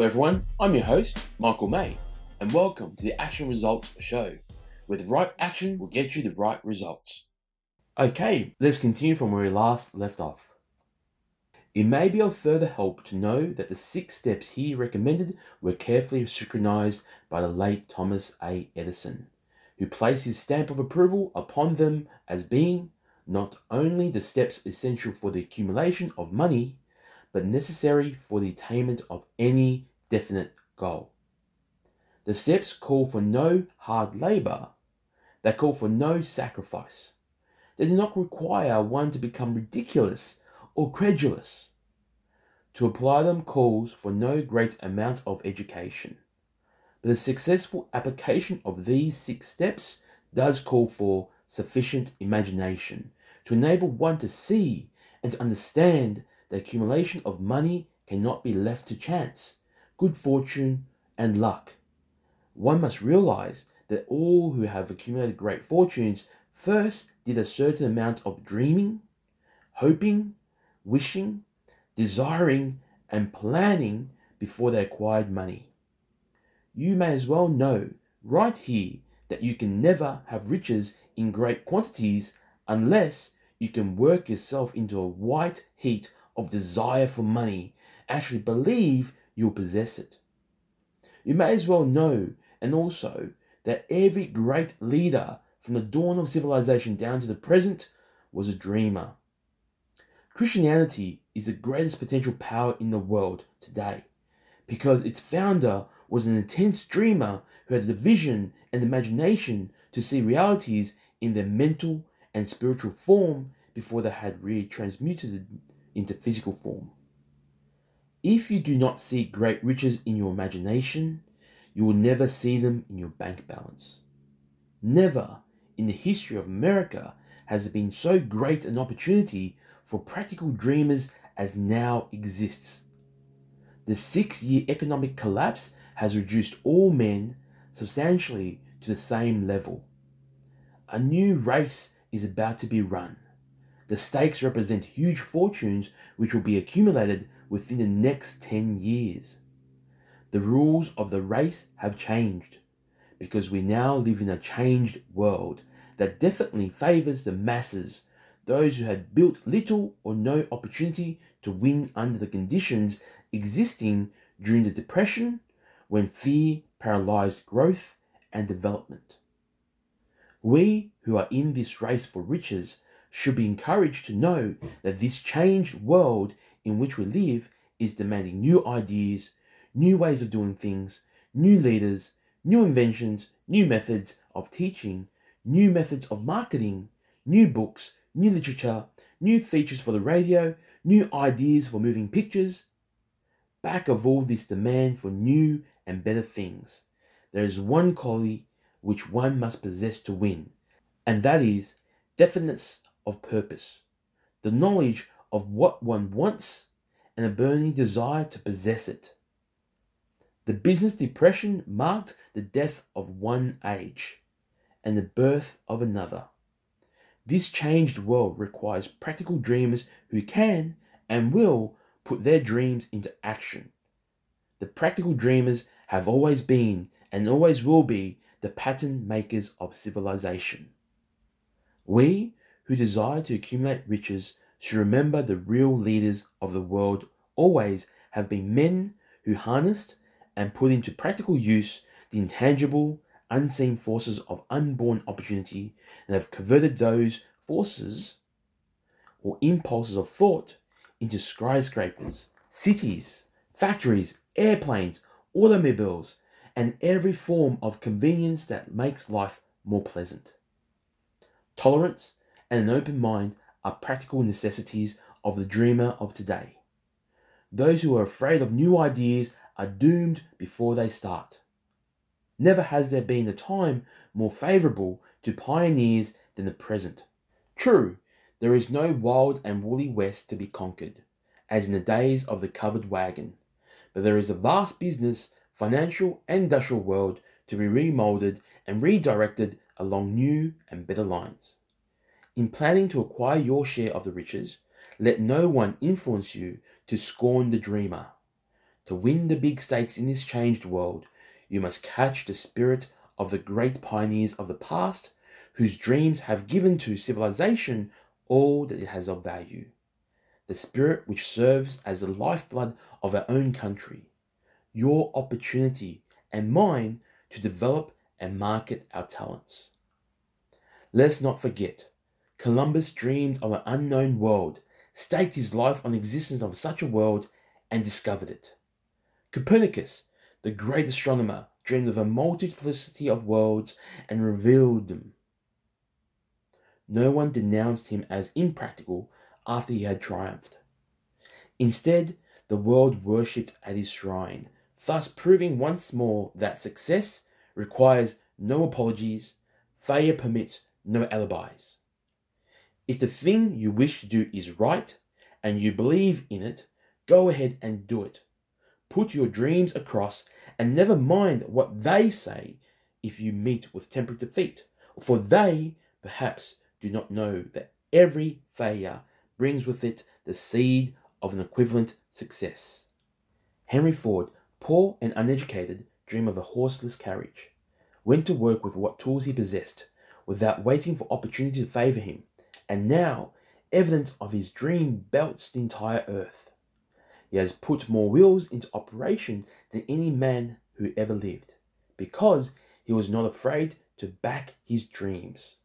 Hello, everyone. I'm your host, Michael May, and welcome to the Action Results Show, where the right action will get you the right results. Okay, let's continue from where we last left off. It may be of further help to know that the six steps he recommended were carefully scrutinized by the late Thomas A. Edison, who placed his stamp of approval upon them as being not only the steps essential for the accumulation of money, but necessary for the attainment of any definite goal. The steps call for no hard labor, they call for no sacrifice. They do not require one to become ridiculous or credulous. To apply them calls for no great amount of education. But the successful application of these six steps does call for sufficient imagination to enable one to see and to understand the accumulation of money cannot be left to chance, good fortune, and luck. One must realize that all who have accumulated great fortunes first did a certain amount of dreaming, hoping, wishing, desiring, and planning before they acquired money. You may as well know right here that you can never have riches in great quantities unless you can work yourself into a white heat of desire for money, actually believe you'll possess it. You may as well know, and also, that every great leader from the dawn of civilization down to the present was a dreamer. Christianity is the greatest potential power in the world today because its founder was an intense dreamer who had the vision and imagination to see realities in their mental and spiritual form before they had really transmuted into physical form. If you do not see great riches in your imagination, you will never see them in your bank balance. Never in the history of America has there been so great an opportunity for practical dreamers as now exists. The six year economic collapse has reduced all men substantially to the same level. A new race is about to be run. The stakes represent huge fortunes which will be accumulated within the next 10 years. The rules of the race have changed because we now live in a changed world that definitely favors the masses, those who had built little or no opportunity to win under the conditions existing during the Depression when fear paralyzed growth and development. We who are in this race for riches should be encouraged to know that this changed world in which we live is demanding new ideas, new ways of doing things, new leaders, new inventions, new methods of teaching, new methods of marketing, new books, new literature, new features for the radio, new ideas for moving pictures. Back of all this demand for new and better things, there is one quality which one must possess to win, and that is definiteness of purpose, the knowledge of what one wants, and a burning desire to possess it. The business depression marked the death of one age and the birth of another. This changed world requires practical dreamers who can and will put their dreams into action. The practical dreamers have always been and always will be the pattern makers of civilization. We who desire to accumulate riches should remember the real leaders of the world always have been men who harnessed and put into practical use the intangible, unseen forces of unborn opportunity and have converted those forces or impulses of thought into skyscrapers, cities, factories, airplanes, automobiles, and every form of convenience that makes life more pleasant. Tolerance and an open mind are practical necessities of the dreamer of today. Those who are afraid of new ideas are doomed before they start. Never has there been a time more favorable to pioneers than the present. True, there is no wild and woolly west to be conquered, as in the days of the covered wagon, but there is a vast business, financial, and industrial world to be remolded and redirected along new and better lines. In planning to acquire your share of the riches, let no one influence you to scorn the dreamer. To win the big stakes in this changed world, you must catch the spirit of the great pioneers of the past whose dreams have given to civilization all that it has of value. The spirit which serves as the lifeblood of our own country, your opportunity and mine to develop and market our talents. Let's not forget, Columbus dreamed of an unknown world, staked his life on the existence of such a world, and discovered it. Copernicus, the great astronomer, dreamed of a multiplicity of worlds and revealed them. No one denounced him as impractical after he had triumphed. Instead, the world worshipped at his shrine, thus proving once more that success requires no apologies, failure permits no alibis. If the thing you wish to do is right and you believe in it, go ahead and do it. Put your dreams across and never mind what they say if you meet with temporary defeat, for they perhaps do not know that every failure brings with it the seed of an equivalent success. Henry Ford, poor and uneducated, dreamed of a horseless carriage, went to work with what tools he possessed, without waiting for opportunity to favor him, and now evidence of his dream belts the entire earth. He has put more wheels into operation than any man who ever lived, because he was not afraid to back his dreams.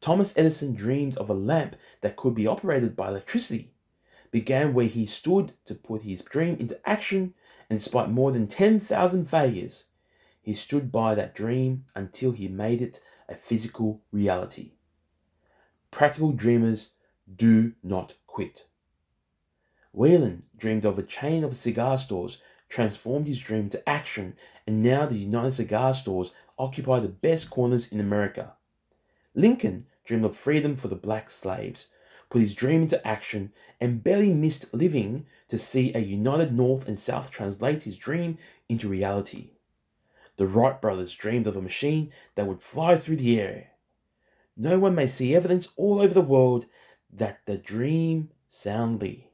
Thomas Edison dreamed of a lamp that could be operated by electricity, began where he stood to put his dream into action, and despite more than 10,000 failures, he stood by that dream until he made it a physical reality. Practical dreamers do not quit. Whelan dreamed of a chain of cigar stores, transformed his dream to action, and now the United Cigar Stores occupy the best corners in America. Lincoln dreamed of freedom for the black slaves, put his dream into action, and barely missed living to see a united North and South translate his dream into reality. The Wright brothers dreamed of a machine that would fly through the air. No one may see evidence all over the world that the dream soundly.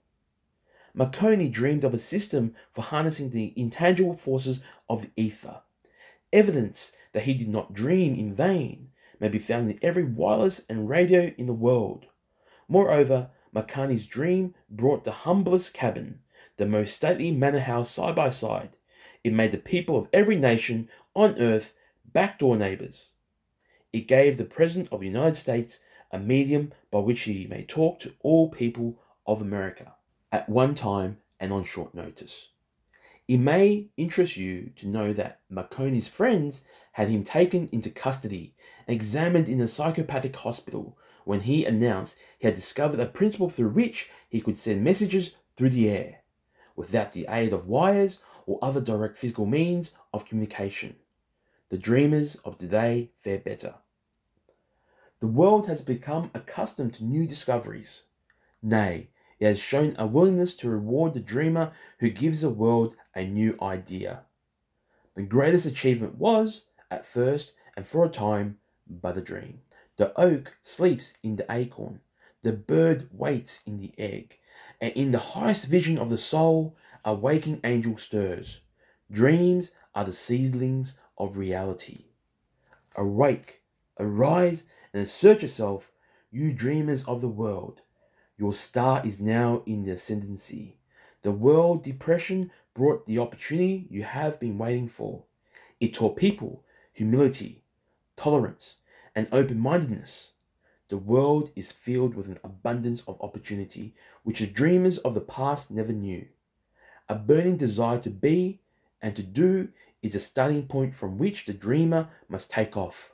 Marconi dreamed of a system for harnessing the intangible forces of the ether. Evidence that he did not dream in vain may be found in every wireless and radio in the world. Moreover, Marconi's dream brought the humblest cabin, the most stately manor house side by side. It made the people of every nation on earth backdoor neighbors. It gave the President of the United States a medium by which he may talk to all people of America at one time and on short notice. It may interest you to know that Marconi's friends had him taken into custody and examined in a psychopathic hospital when he announced he had discovered a principle through which he could send messages through the air without the aid of wires or other direct physical means of communication. The dreamers of today fare better. The world has become accustomed to new discoveries. Nay, it has shown a willingness to reward the dreamer who gives the world a new idea. The greatest achievement was, at first and for a time, but a dream. The oak sleeps in the acorn, the bird waits in the egg, and in the highest vision of the soul, a waking angel stirs. Dreams are the seedlings of reality. Awake, arise, and assert yourself, you dreamers of the world. Your star is now in the ascendancy. The world depression brought the opportunity you have been waiting for. It taught people humility, tolerance, and open mindedness. The world is filled with an abundance of opportunity which the dreamers of the past never knew. A burning desire to be and to do is a starting point from which the dreamer must take off.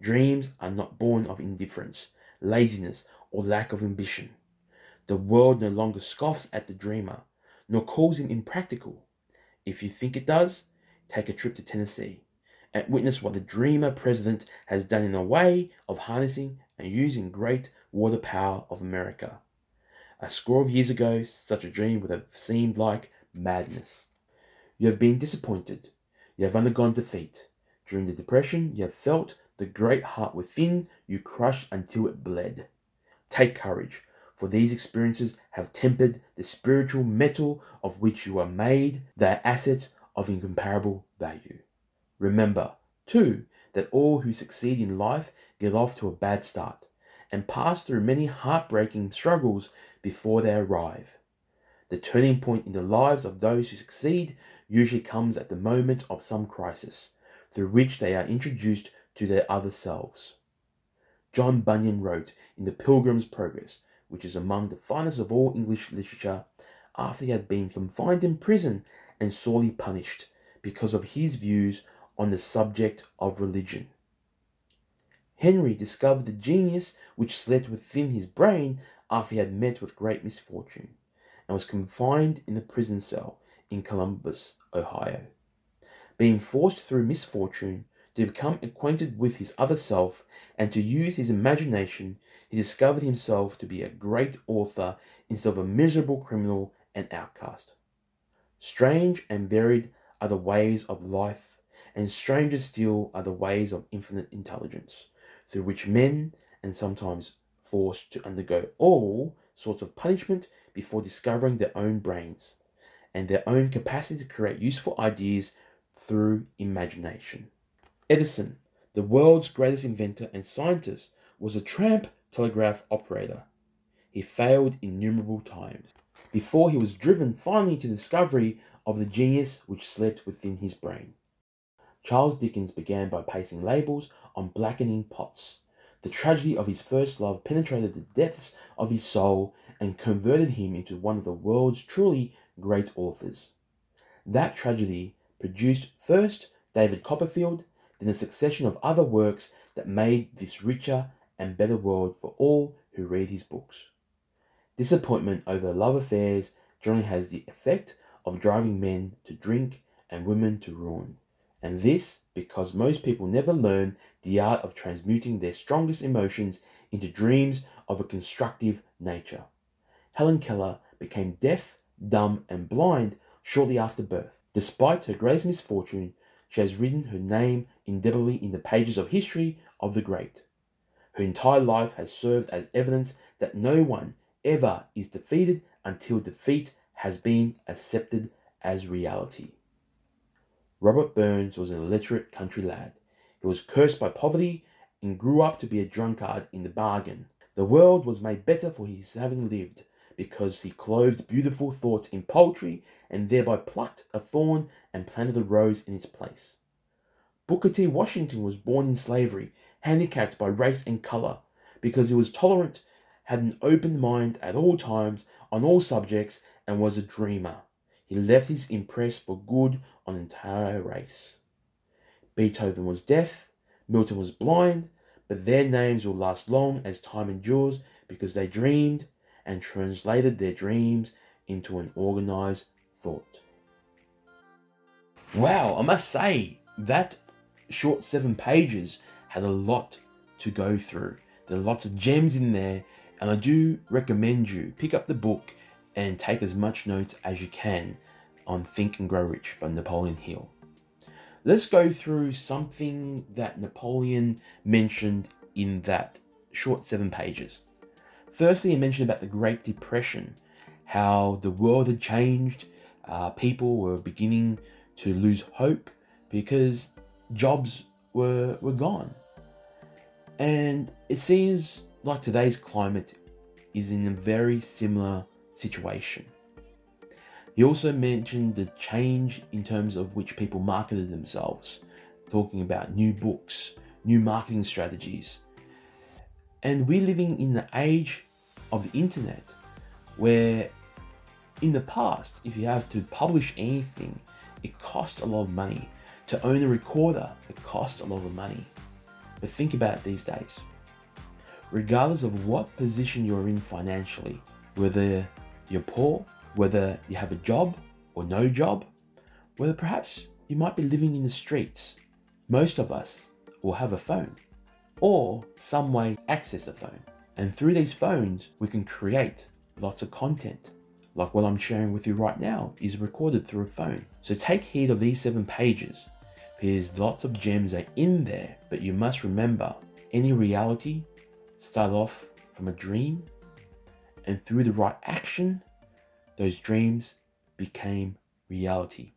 Dreams are not born of indifference, laziness, or lack of ambition. The world no longer scoffs at the dreamer, nor calls him impractical. If you think it does, take a trip to Tennessee and witness what the dreamer president has done in a way of harnessing and using great water power of America. A score of years ago, such a dream would have seemed like madness. You have been disappointed. You have undergone defeat. During the depression, you have felt the great heart within you crushed until it bled. Take courage, for these experiences have tempered the spiritual metal of which you are made, they are assets of incomparable value. Remember, too, that all who succeed in life get off to a bad start and pass through many heartbreaking struggles before they arrive. The turning point in the lives of those who succeed usually comes at the moment of some crisis, through which they are introduced to their other selves. John Bunyan wrote in The Pilgrim's Progress, which is among the finest of all English literature, after he had been confined in prison and sorely punished because of his views on the subject of religion. Henry discovered the genius which slept within his brain after he had met with great misfortune, and was confined in a prison cell in Columbus, Ohio. Being forced through misfortune to become acquainted with his other self and to use his imagination, he discovered himself to be a great author instead of a miserable criminal and outcast. Strange and varied are the ways of life, and stranger still are the ways of infinite intelligence, through which men, and sometimes forced to undergo all sorts of punishment before discovering their own brains and their own capacity to create useful ideas through imagination. Edison, the world's greatest inventor and scientist, was a tramp telegraph operator. He failed innumerable times before he was driven finally to the discovery of the genius which slept within his brain. Charles Dickens began by pasting labels on blackening pots. The tragedy of his first love penetrated the depths of his soul and converted him into one of the world's truly great authors. That tragedy produced first David Copperfield, then a succession of other works that made this richer and better world for all who read his books. Disappointment over love affairs generally has the effect of driving men to drink and women to ruin, and this because most people never learn the art of transmuting their strongest emotions into dreams of a constructive nature. Helen Keller became deaf, dumb, and blind shortly after birth. Despite her greatest misfortune, she has written her name indelibly in the pages of history of the great. Her entire life has served as evidence that no one ever is defeated until defeat has been accepted as reality. Robert Burns was an illiterate country lad. He was cursed by poverty and grew up to be a drunkard in the bargain. The world was made better for his having lived, because he clothed beautiful thoughts in poetry and thereby plucked a thorn and planted a rose in its place. Booker T. Washington was born in slavery, handicapped by race and color, because he was tolerant, had an open mind at all times on all subjects, and was a dreamer. He left his impress for good on the entire race. Beethoven was deaf, Milton was blind, but their names will last long as time endures because they dreamed and translated their dreams into an organized thought. Wow, I must say, that short seven pages had a lot to go through. There are lots of gems in there, and I do recommend you pick up the book and take as much notes as you can on Think and Grow Rich by Napoleon Hill. Let's go through something that Napoleon mentioned in that short seven pages. Firstly, he mentioned about the Great Depression, how the world had changed, uh, people were beginning to lose hope because jobs were, were gone. And it seems like today's climate is in a very similar situation. He also mentioned the change in terms of which people marketed themselves, talking about new books, new marketing strategies, and we're living in the age of the internet where in the past, if you have to publish anything, it costs a lot of money. To own a recorder, it costs a lot of money. But think about it these days. Regardless of what position you're in financially, whether you're poor, whether you have a job or no job, whether perhaps you might be living in the streets, most of us will have a phone or some way access a phone. And through these phones, we can create lots of content. Like what I'm sharing with you right now is recorded through a phone. So take heed of these seven pages because lots of gems are in there, but you must remember any reality start off from a dream And through the right action, those dreams became reality.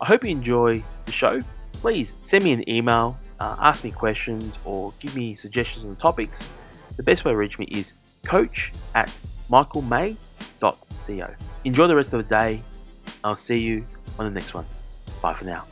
I hope you enjoy the show. Please send me an email, uh, ask me questions, or give me suggestions on topics. The best way to reach me is coach at michaelmay.co. Enjoy the rest of the day. I'll see you on the next one. Bye for now.